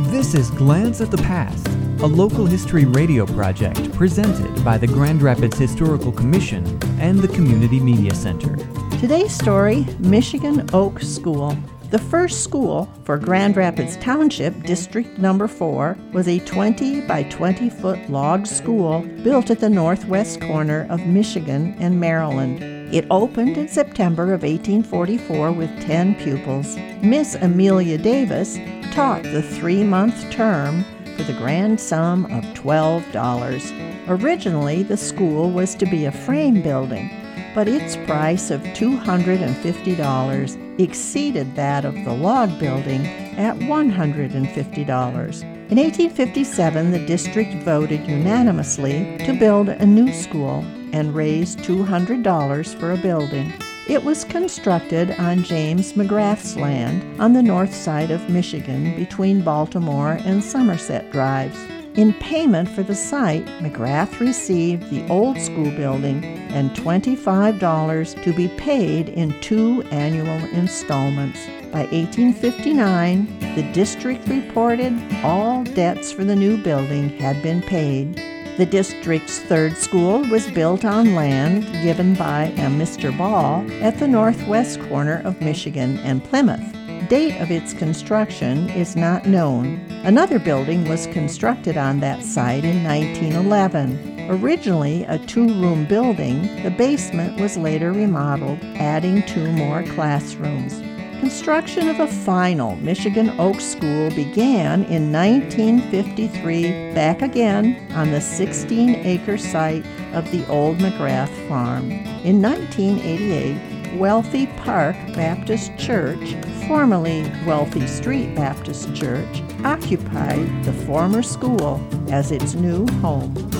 This is Glance at the Past, a local history radio project presented by the Grand Rapids Historical Commission and the Community Media Center. Today's story Michigan Oak School. The first school for Grand Rapids Township, District Number 4, was a 20 by 20 foot log school built at the northwest corner of Michigan and Maryland. It opened in September of 1844 with 10 pupils. Miss Amelia Davis taught the three month term for the grand sum of $12. Originally, the school was to be a frame building, but its price of $250 exceeded that of the log building at $150. In 1857, the district voted unanimously to build a new school and raised $200 for a building. It was constructed on James McGrath's land on the north side of Michigan between Baltimore and Somerset Drives. In payment for the site, McGrath received the old school building and $25 to be paid in two annual installments. By 1859, the district reported all debts for the new building had been paid. The district's third school was built on land given by a Mr. Ball at the northwest corner of Michigan and Plymouth. Date of its construction is not known. Another building was constructed on that site in 1911. Originally a two room building, the basement was later remodeled, adding two more classrooms. Construction of a final Michigan Oak School began in 1953, back again on the 16 acre site of the old McGrath farm. In 1988, Wealthy Park Baptist Church, formerly Wealthy Street Baptist Church, occupied the former school as its new home.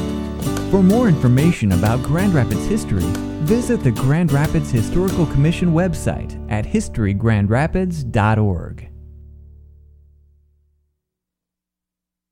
For more information about Grand Rapids history, visit the Grand Rapids Historical Commission website at historygrandrapids.org.